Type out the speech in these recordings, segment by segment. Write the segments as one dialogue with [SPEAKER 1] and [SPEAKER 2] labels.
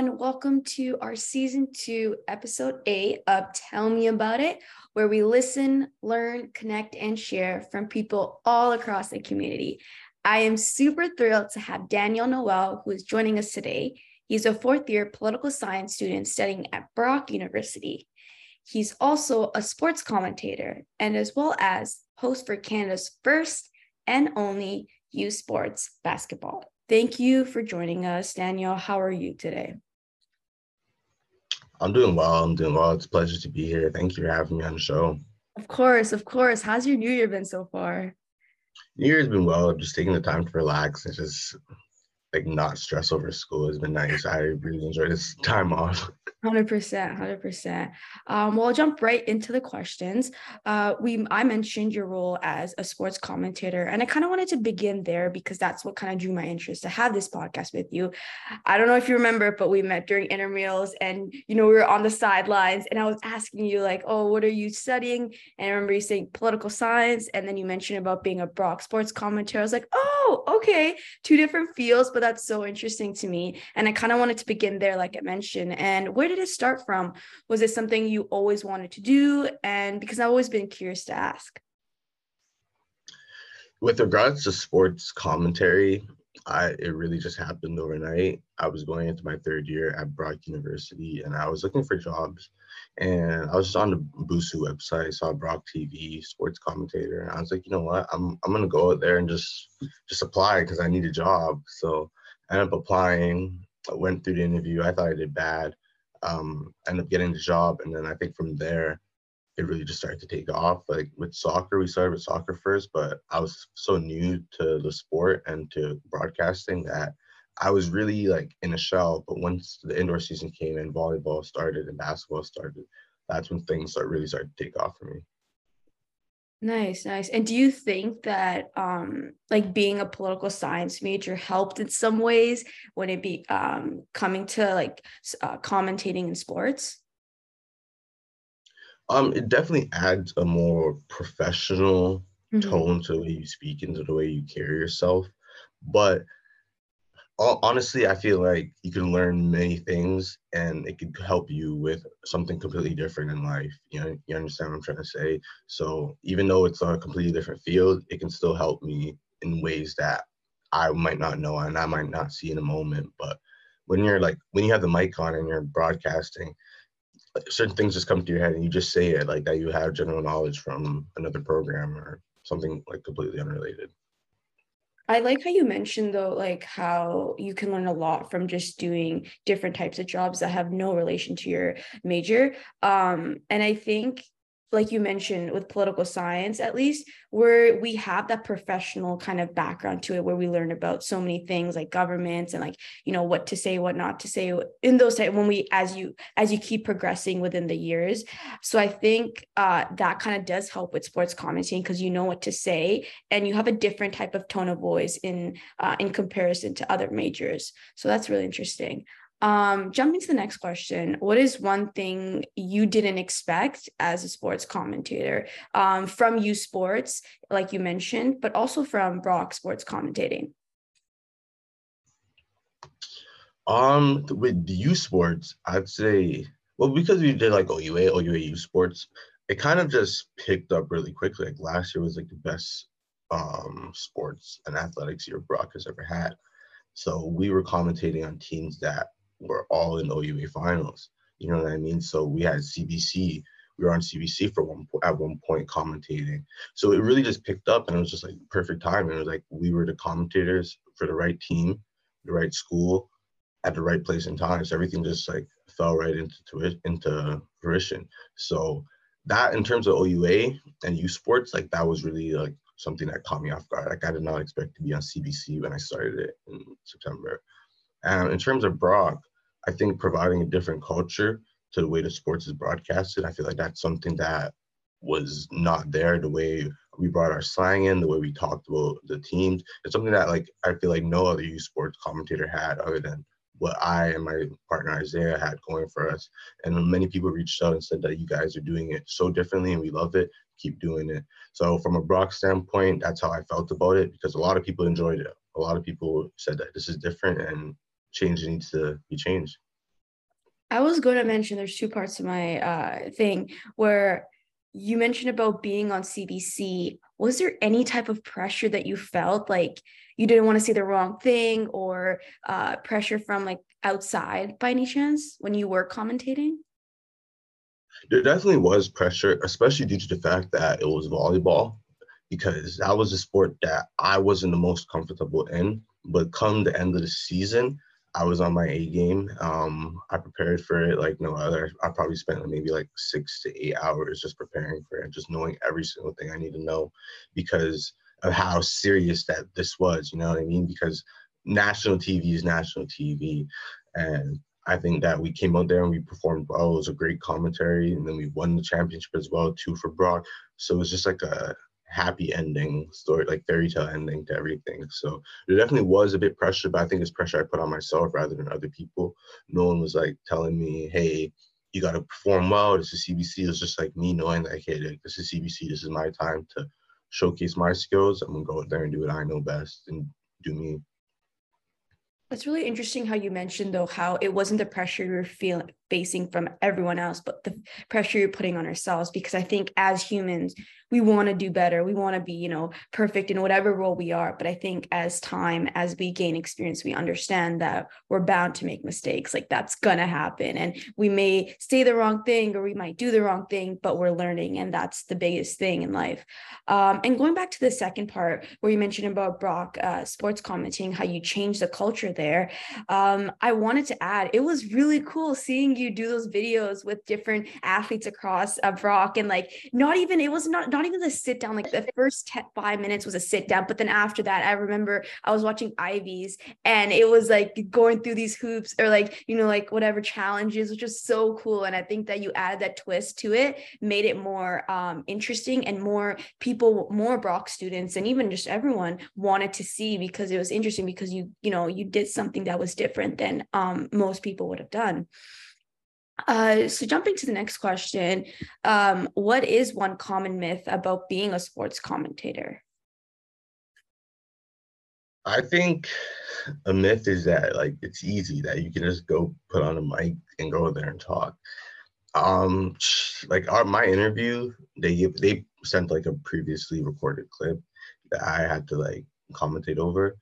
[SPEAKER 1] everyone. Welcome to our season two, episode eight of Tell Me About It, where we listen, learn, connect, and share from people all across the community. I am super thrilled to have Daniel Noel, who is joining us today. He's a fourth year political science student studying at Brock University. He's also a sports commentator and as well as host for Canada's first and only U Sports basketball. Thank you for joining us, Daniel. How are you today?
[SPEAKER 2] I'm doing well. I'm doing well. It's a pleasure to be here. Thank you for having me on the show.
[SPEAKER 1] Of course, of course. How's your new year been so far?
[SPEAKER 2] New Year's been well. Just taking the time to relax and just like not stress over school has been nice. I really enjoy this time off.
[SPEAKER 1] Hundred percent, hundred percent. Um, well, I'll jump right into the questions. Uh, we I mentioned your role as a sports commentator, and I kind of wanted to begin there because that's what kind of drew my interest to have this podcast with you. I don't know if you remember, but we met during intramurals, and you know we were on the sidelines, and I was asking you like, "Oh, what are you studying?" And I remember you saying political science, and then you mentioned about being a Brock sports commentator. I was like, "Oh, okay, two different fields, but that's so interesting to me." And I kind of wanted to begin there, like I mentioned, and where did it start from? Was it something you always wanted to do? And because I've always been curious to ask.
[SPEAKER 2] With regards to sports commentary, I it really just happened overnight. I was going into my third year at Brock University and I was looking for jobs. And I was just on the BUSU website, saw Brock TV, sports commentator, and I was like, you know what, I'm I'm gonna go out there and just just apply because I need a job. So I ended up applying. I went through the interview. I thought I did bad um, end up getting the job. And then I think from there, it really just started to take off. Like with soccer, we started with soccer first, but I was so new to the sport and to broadcasting that I was really like in a shell. But once the indoor season came and volleyball started and basketball started, that's when things start really started to take off for me.
[SPEAKER 1] Nice, nice. And do you think that um like being a political science major helped in some ways when it be um coming to like uh, commentating in sports?
[SPEAKER 2] Um it definitely adds a more professional mm-hmm. tone to the way you speak and to the way you carry yourself. But Oh, honestly, I feel like you can learn many things and it could help you with something completely different in life. You know, you understand what I'm trying to say? So even though it's a completely different field, it can still help me in ways that I might not know and I might not see in a moment. But when you're like, when you have the mic on and you're broadcasting, certain things just come to your head and you just say it like that you have general knowledge from another program or something like completely unrelated.
[SPEAKER 1] I like how you mentioned though, like how you can learn a lot from just doing different types of jobs that have no relation to your major. Um, and I think like you mentioned with political science at least where we have that professional kind of background to it where we learn about so many things like governments and like you know what to say what not to say in those when we as you as you keep progressing within the years. So i think uh, that kind of does help with sports commenting because you know what to say and you have a different type of tone of voice in uh, in comparison to other majors. So that's really interesting um, jumping to the next question, what is one thing you didn't expect as a sports commentator um, from U Sports, like you mentioned, but also from Brock Sports commentating?
[SPEAKER 2] Um, with U Sports, I'd say, well, because we did like OUA, OUA U Sports, it kind of just picked up really quickly. Like last year was like the best um, sports and athletics year Brock has ever had. So we were commentating on teams that were all in OUA finals. You know what I mean? So we had CBC. We were on CBC for one at one point commentating. So it really just picked up, and it was just like perfect time. it was like we were the commentators for the right team, the right school, at the right place and time. So everything just like fell right into it into fruition. So that in terms of OUA and U Sports, like that was really like something that caught me off guard. Like I did not expect to be on CBC when I started it in September. And in terms of Brock, I think providing a different culture to the way the sports is broadcasted, I feel like that's something that was not there. The way we brought our slang in, the way we talked about the teams, it's something that like I feel like no other U Sports commentator had other than what I and my partner Isaiah had going for us. And many people reached out and said that you guys are doing it so differently and we love it. Keep doing it. So from a Brock standpoint, that's how I felt about it because a lot of people enjoyed it. A lot of people said that this is different and change needs to be changed.
[SPEAKER 1] I was going to mention there's two parts to my uh, thing where you mentioned about being on CBC. Was there any type of pressure that you felt like you didn't want to say the wrong thing or uh, pressure from like outside by any chance when you were commentating?
[SPEAKER 2] There definitely was pressure, especially due to the fact that it was volleyball, because that was a sport that I wasn't the most comfortable in. But come the end of the season, I was on my A game. Um, I prepared for it like no other. I probably spent maybe like six to eight hours just preparing for it, just knowing every single thing I need to know because of how serious that this was. You know what I mean? Because national TV is national TV, and I think that we came out there and we performed well. It was a great commentary, and then we won the championship as well, two for Brock. So it was just like a happy ending story, like fairy tale ending to everything. So there definitely was a bit pressure, but I think it's pressure I put on myself rather than other people. No one was like telling me, hey, you got to perform well. This is CBC. It was just like me knowing that, hey, like, this is CBC. This is my time to showcase my skills. I'm going to go out there and do what I know best and do me.
[SPEAKER 1] It's really interesting how you mentioned though how it wasn't the pressure you're feeling facing from everyone else, but the pressure you're putting on ourselves. Because I think as humans, we want to do better. We want to be, you know, perfect in whatever role we are. But I think as time, as we gain experience, we understand that we're bound to make mistakes. Like that's gonna happen. And we may say the wrong thing or we might do the wrong thing, but we're learning. And that's the biggest thing in life. Um, and going back to the second part where you mentioned about Brock uh, sports commenting, how you changed the culture there. Um, I wanted to add, it was really cool seeing you do those videos with different athletes across uh, Brock and like not even it was not not even the sit down like the first 10, five minutes was a sit down but then after that I remember I was watching Ivy's, and it was like going through these hoops or like you know like whatever challenges which was so cool and I think that you added that twist to it made it more um, interesting and more people more Brock students and even just everyone wanted to see because it was interesting because you you know you did something that was different than um, most people would have done. Uh, so jumping to the next question, um, what is one common myth about being a sports commentator?
[SPEAKER 2] I think a myth is that like it's easy that you can just go put on a mic and go there and talk. Um, like our my interview, they give they sent like a previously recorded clip that I had to like commentate over.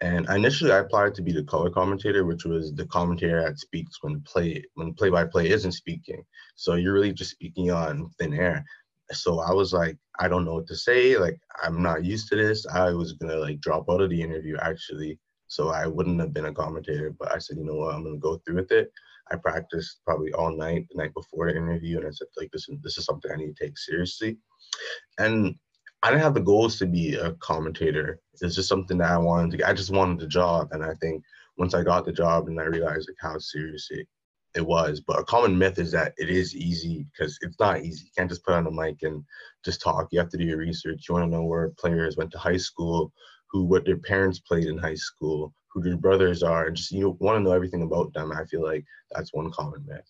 [SPEAKER 2] And initially, I applied to be the color commentator, which was the commentator that speaks when play when play by play isn't speaking. So you're really just speaking on thin air. So I was like, I don't know what to say. Like I'm not used to this. I was gonna like drop out of the interview actually, so I wouldn't have been a commentator. But I said, you know what, I'm gonna go through with it. I practiced probably all night the night before the interview, and I said like this is this is something I need to take seriously. And I didn't have the goals to be a commentator. It's just something that I wanted to get. I just wanted the job. And I think once I got the job and I realized like how serious it, it was. But a common myth is that it is easy because it's not easy. You can't just put on a mic and just talk. You have to do your research. You want to know where players went to high school, who what their parents played in high school, who their brothers are, and just you want to know everything about them. I feel like that's one common myth.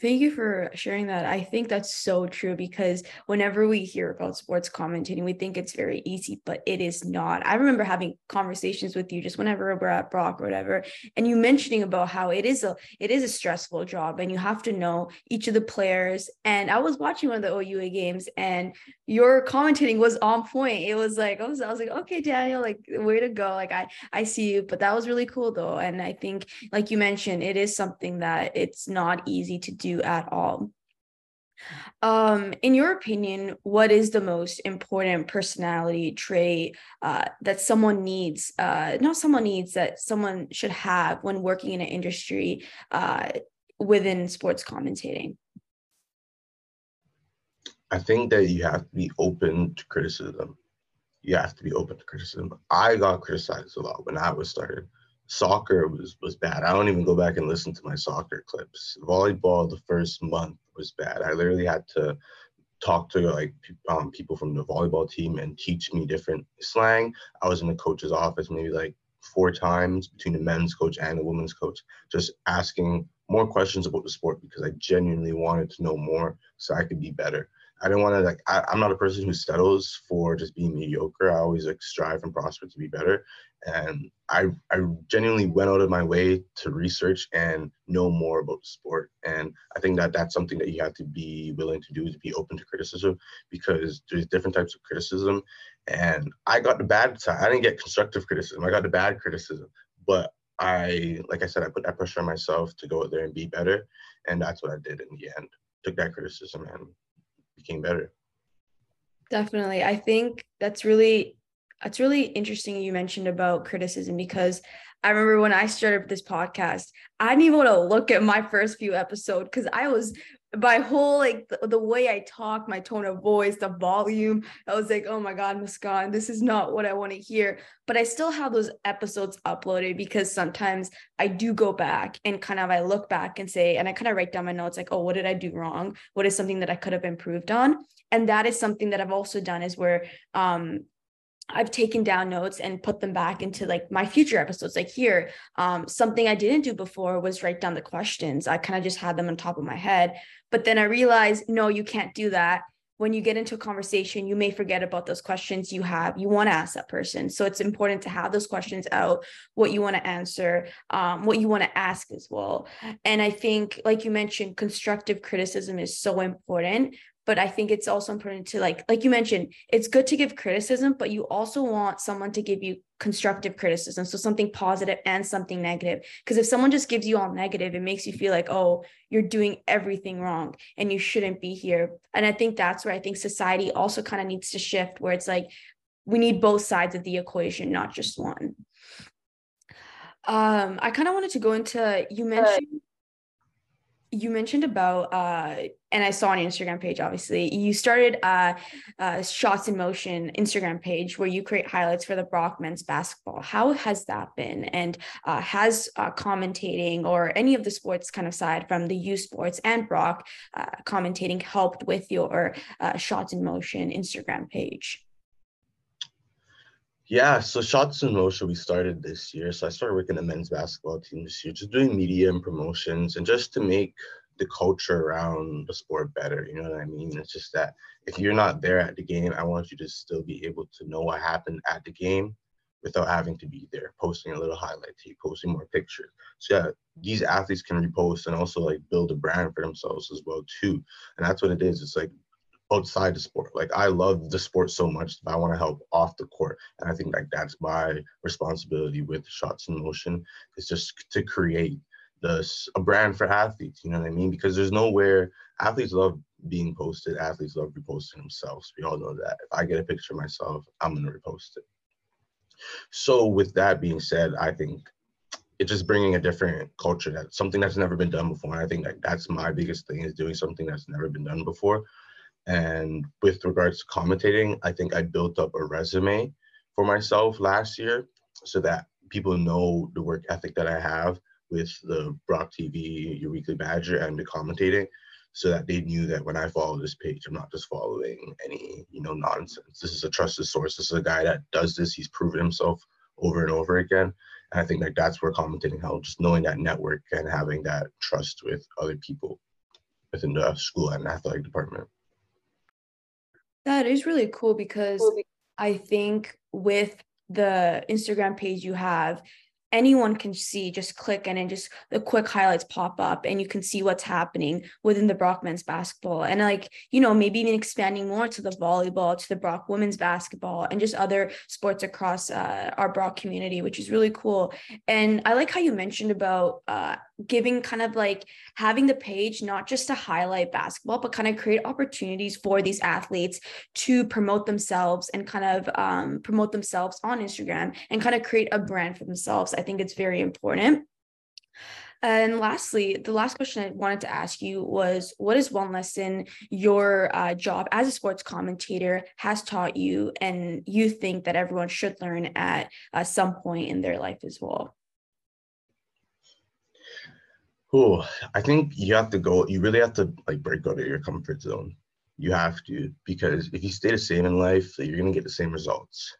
[SPEAKER 1] Thank you for sharing that. I think that's so true because whenever we hear about sports commentating, we think it's very easy, but it is not. I remember having conversations with you just whenever we're at Brock or whatever, and you mentioning about how it is a it is a stressful job and you have to know each of the players. And I was watching one of the OUA games and your commentating was on point. It was like I was, I was like, okay, Daniel, like way to go. Like I I see you, but that was really cool though. And I think, like you mentioned, it is something that it's not easy to do do at all. Um, in your opinion, what is the most important personality trait uh, that someone needs? Uh, not someone needs that someone should have when working in an industry uh, within sports commentating.
[SPEAKER 2] I think that you have to be open to criticism. You have to be open to criticism. I got criticized a lot when I was started soccer was was bad. I don't even go back and listen to my soccer clips. Volleyball the first month was bad. I literally had to talk to like um, people from the volleyball team and teach me different slang. I was in the coach's office maybe like four times between the men's coach and the women's coach, just asking more questions about the sport because I genuinely wanted to know more so I could be better. I didn't want to like I, am not a person who settles for just being mediocre. I always like strive and prosper to be better. And I I genuinely went out of my way to research and know more about the sport. And I think that that's something that you have to be willing to do is be open to criticism because there's different types of criticism. And I got the bad side. I didn't get constructive criticism. I got the bad criticism. But I like I said, I put that pressure on myself to go out there and be better. And that's what I did in the end. Took that criticism and became better.
[SPEAKER 1] Definitely. I think that's really that's really interesting you mentioned about criticism because I remember when I started this podcast, I didn't even want to look at my first few episodes because I was my whole like the, the, way I talk, my tone of voice, the volume, I was like, oh my God, Muskaan, this is not what I want to hear. But I still have those episodes uploaded because sometimes I do go back and kind of I look back and say, and I kind of write down my notes like, oh, what did I do wrong? What is something that I could have improved on? And that is something that I've also done is where um I've taken down notes and put them back into like my future episodes. Like here, um, something I didn't do before was write down the questions. I kind of just had them on top of my head. But then I realized, no, you can't do that. When you get into a conversation, you may forget about those questions you have. You want to ask that person. So it's important to have those questions out, what you want to answer, um, what you want to ask as well. And I think, like you mentioned, constructive criticism is so important but I think it's also important to like like you mentioned it's good to give criticism but you also want someone to give you constructive criticism. So something positive and something negative. Because if someone just gives you all negative it makes you feel like oh you're doing everything wrong and you shouldn't be here. And I think that's where I think society also kind of needs to shift where it's like we need both sides of the equation not just one. Um I kind of wanted to go into you mentioned you mentioned about uh and i saw on your instagram page obviously. You started uh, uh shots in motion instagram page where you create highlights for the brock men's basketball. How has that been? And uh, has uh, commentating or any of the sports kind of side from the u sports and brock commentating helped with your shots in motion instagram page?
[SPEAKER 2] Yeah, so Shots in Motion we started this year. So I started working the men's basketball team this year, just doing media and promotions and just to make the culture around the sport better. You know what I mean? It's just that if you're not there at the game, I want you to still be able to know what happened at the game without having to be there, posting a little highlight tape, posting more pictures. So yeah, these athletes can repost and also like build a brand for themselves as well too. And that's what it is. It's like outside the sport. Like I love the sport so much that I want to help off the court. And I think like that's my responsibility with shots in motion is just to create this a brand for athletes. You know what I mean? Because there's nowhere athletes love being posted. Athletes love reposting themselves. We all know that. If I get a picture of myself, I'm gonna repost it. So with that being said, I think it's just bringing a different culture that something that's never been done before. And I think that that's my biggest thing is doing something that's never been done before. And with regards to commentating, I think I built up a resume for myself last year so that people know the work ethic that I have with the Brock TV, Your Weekly Badger, and the commentating, so that they knew that when I follow this page, I'm not just following any, you know, nonsense. This is a trusted source. This is a guy that does this. He's proven himself over and over again. And I think that that's where commentating helps, just knowing that network and having that trust with other people within the school and athletic department.
[SPEAKER 1] That is really cool because I think with the Instagram page you have, anyone can see just click and then just the quick highlights pop up and you can see what's happening within the Brock men's basketball. And like you know maybe even expanding more to the volleyball to the Brock women's basketball and just other sports across uh, our Brock community which is really cool. And I like how you mentioned about uh, giving kind of like having the page not just to highlight basketball but kind of create opportunities for these athletes to promote themselves and kind of um, promote themselves on instagram and kind of create a brand for themselves i think it's very important and lastly, the last question I wanted to ask you was what is one lesson your uh, job as a sports commentator has taught you and you think that everyone should learn at uh, some point in their life as well?
[SPEAKER 2] Oh, I think you have to go. You really have to like break out of your comfort zone. You have to because if you stay the same in life, you're gonna get the same results.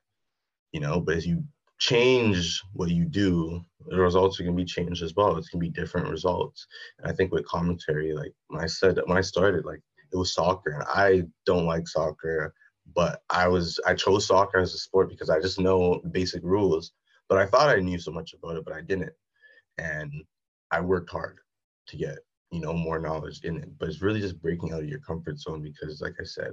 [SPEAKER 2] You know, but if you change what you do, the results are gonna be changed as well. It's gonna be different results. And I think with commentary, like when I said when I started, like it was soccer. And I don't like soccer, but I was I chose soccer as a sport because I just know basic rules. But I thought I knew so much about it, but I didn't. And I worked hard to get, you know, more knowledge in it. But it's really just breaking out of your comfort zone because like I said,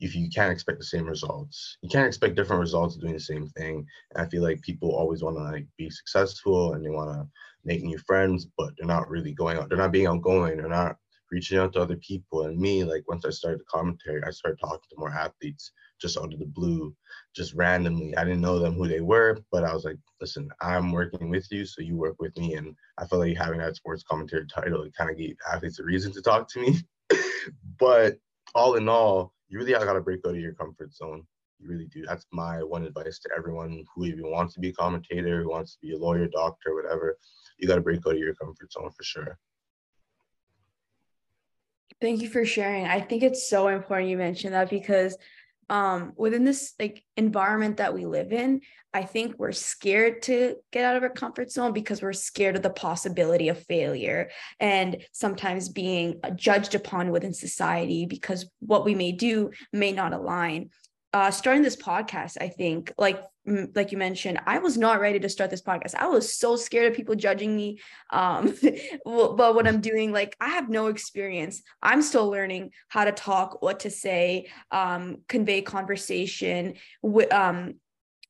[SPEAKER 2] if you can't expect the same results, you can't expect different results doing the same thing. And I feel like people always want to like be successful and they want to make new friends, but they're not really going out. They're not being outgoing. They're not reaching out to other people. And me, like once I started the commentary, I started talking to more athletes just out of the blue, just randomly. I didn't know them who they were, but I was like, listen, I'm working with you, so you work with me. And I felt like having that sports commentary title, it kind of gave athletes a reason to talk to me. but all in all, you really got to break out of your comfort zone. You really do. That's my one advice to everyone who even wants to be a commentator, who wants to be a lawyer, doctor, whatever. You got to break out of your comfort zone for sure.
[SPEAKER 1] Thank you for sharing. I think it's so important you mentioned that because um within this like environment that we live in i think we're scared to get out of our comfort zone because we're scared of the possibility of failure and sometimes being judged upon within society because what we may do may not align uh, starting this podcast, I think, like like you mentioned, I was not ready to start this podcast. I was so scared of people judging me. Um, but what I'm doing, like I have no experience. I'm still learning how to talk, what to say, um, convey conversation. Um,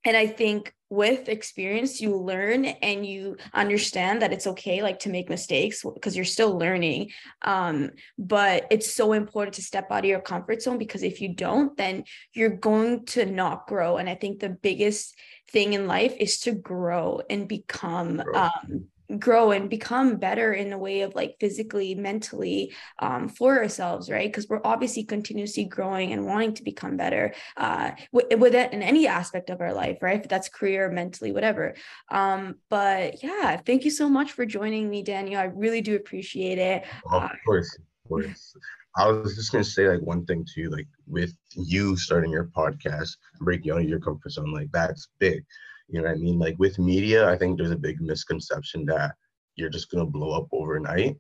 [SPEAKER 1] and I think with experience you learn and you understand that it's okay like to make mistakes because you're still learning. Um but it's so important to step out of your comfort zone because if you don't then you're going to not grow. And i think the biggest thing in life is to grow and become um grow and become better in a way of like physically mentally um, for ourselves right? Because we're obviously continuously growing and wanting to become better uh, with, with it in any aspect of our life right? If that's career mentally whatever. Um, but yeah thank you so much for joining me daniel. I really do appreciate it.
[SPEAKER 2] Of uh, course of course. I was just gonna say like one thing too, like with you starting your podcast, breaking out of your comfort zone, like that's big. You know what I mean? Like with media, I think there's a big misconception that you're just gonna blow up overnight,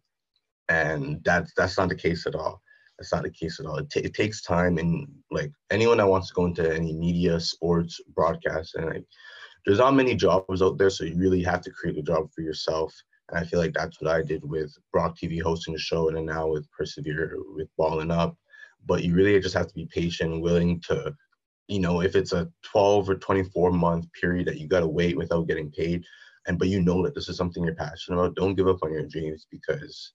[SPEAKER 2] and that's that's not the case at all. That's not the case at all. It, t- it takes time, and like anyone that wants to go into any media, sports, broadcast, and like there's not many jobs out there, so you really have to create a job for yourself. And I feel like that's what I did with Brock TV hosting the show, and then now with Persevere with Balling Up. But you really just have to be patient, willing to you know, if it's a 12 or 24 month period that you got to wait without getting paid, and but you know that this is something you're passionate about, don't give up on your dreams because,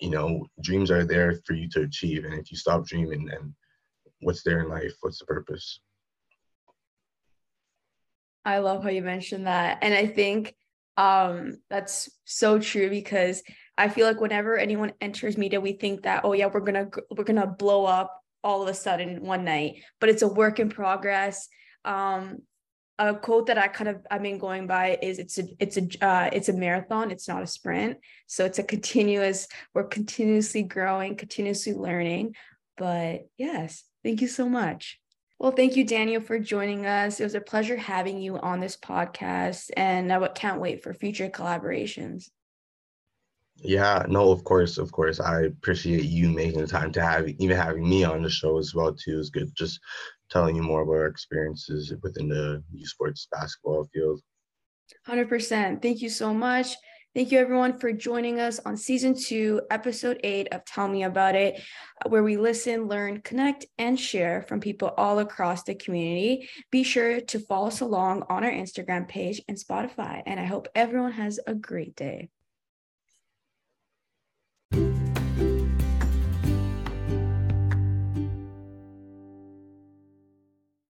[SPEAKER 2] you know, dreams are there for you to achieve. And if you stop dreaming, then what's there in life? What's the purpose?
[SPEAKER 1] I love how you mentioned that. And I think um that's so true because I feel like whenever anyone enters media, we think that, oh yeah, we're gonna we're gonna blow up all of a sudden one night, but it's a work in progress. Um, a quote that I kind of I've been going by is it's a it's a uh, it's a marathon. It's not a sprint. So it's a continuous. We're continuously growing, continuously learning. But yes, thank you so much. Well, thank you, Daniel, for joining us. It was a pleasure having you on this podcast, and I can't wait for future collaborations.
[SPEAKER 2] Yeah, no, of course, of course. I appreciate you making the time to have even having me on the show as well too. Is good. Just telling you more about our experiences within the U Sports basketball field.
[SPEAKER 1] Hundred percent. Thank you so much. Thank you everyone for joining us on season two, episode eight of Tell Me About It, where we listen, learn, connect, and share from people all across the community. Be sure to follow us along on our Instagram page and Spotify. And I hope everyone has a great day.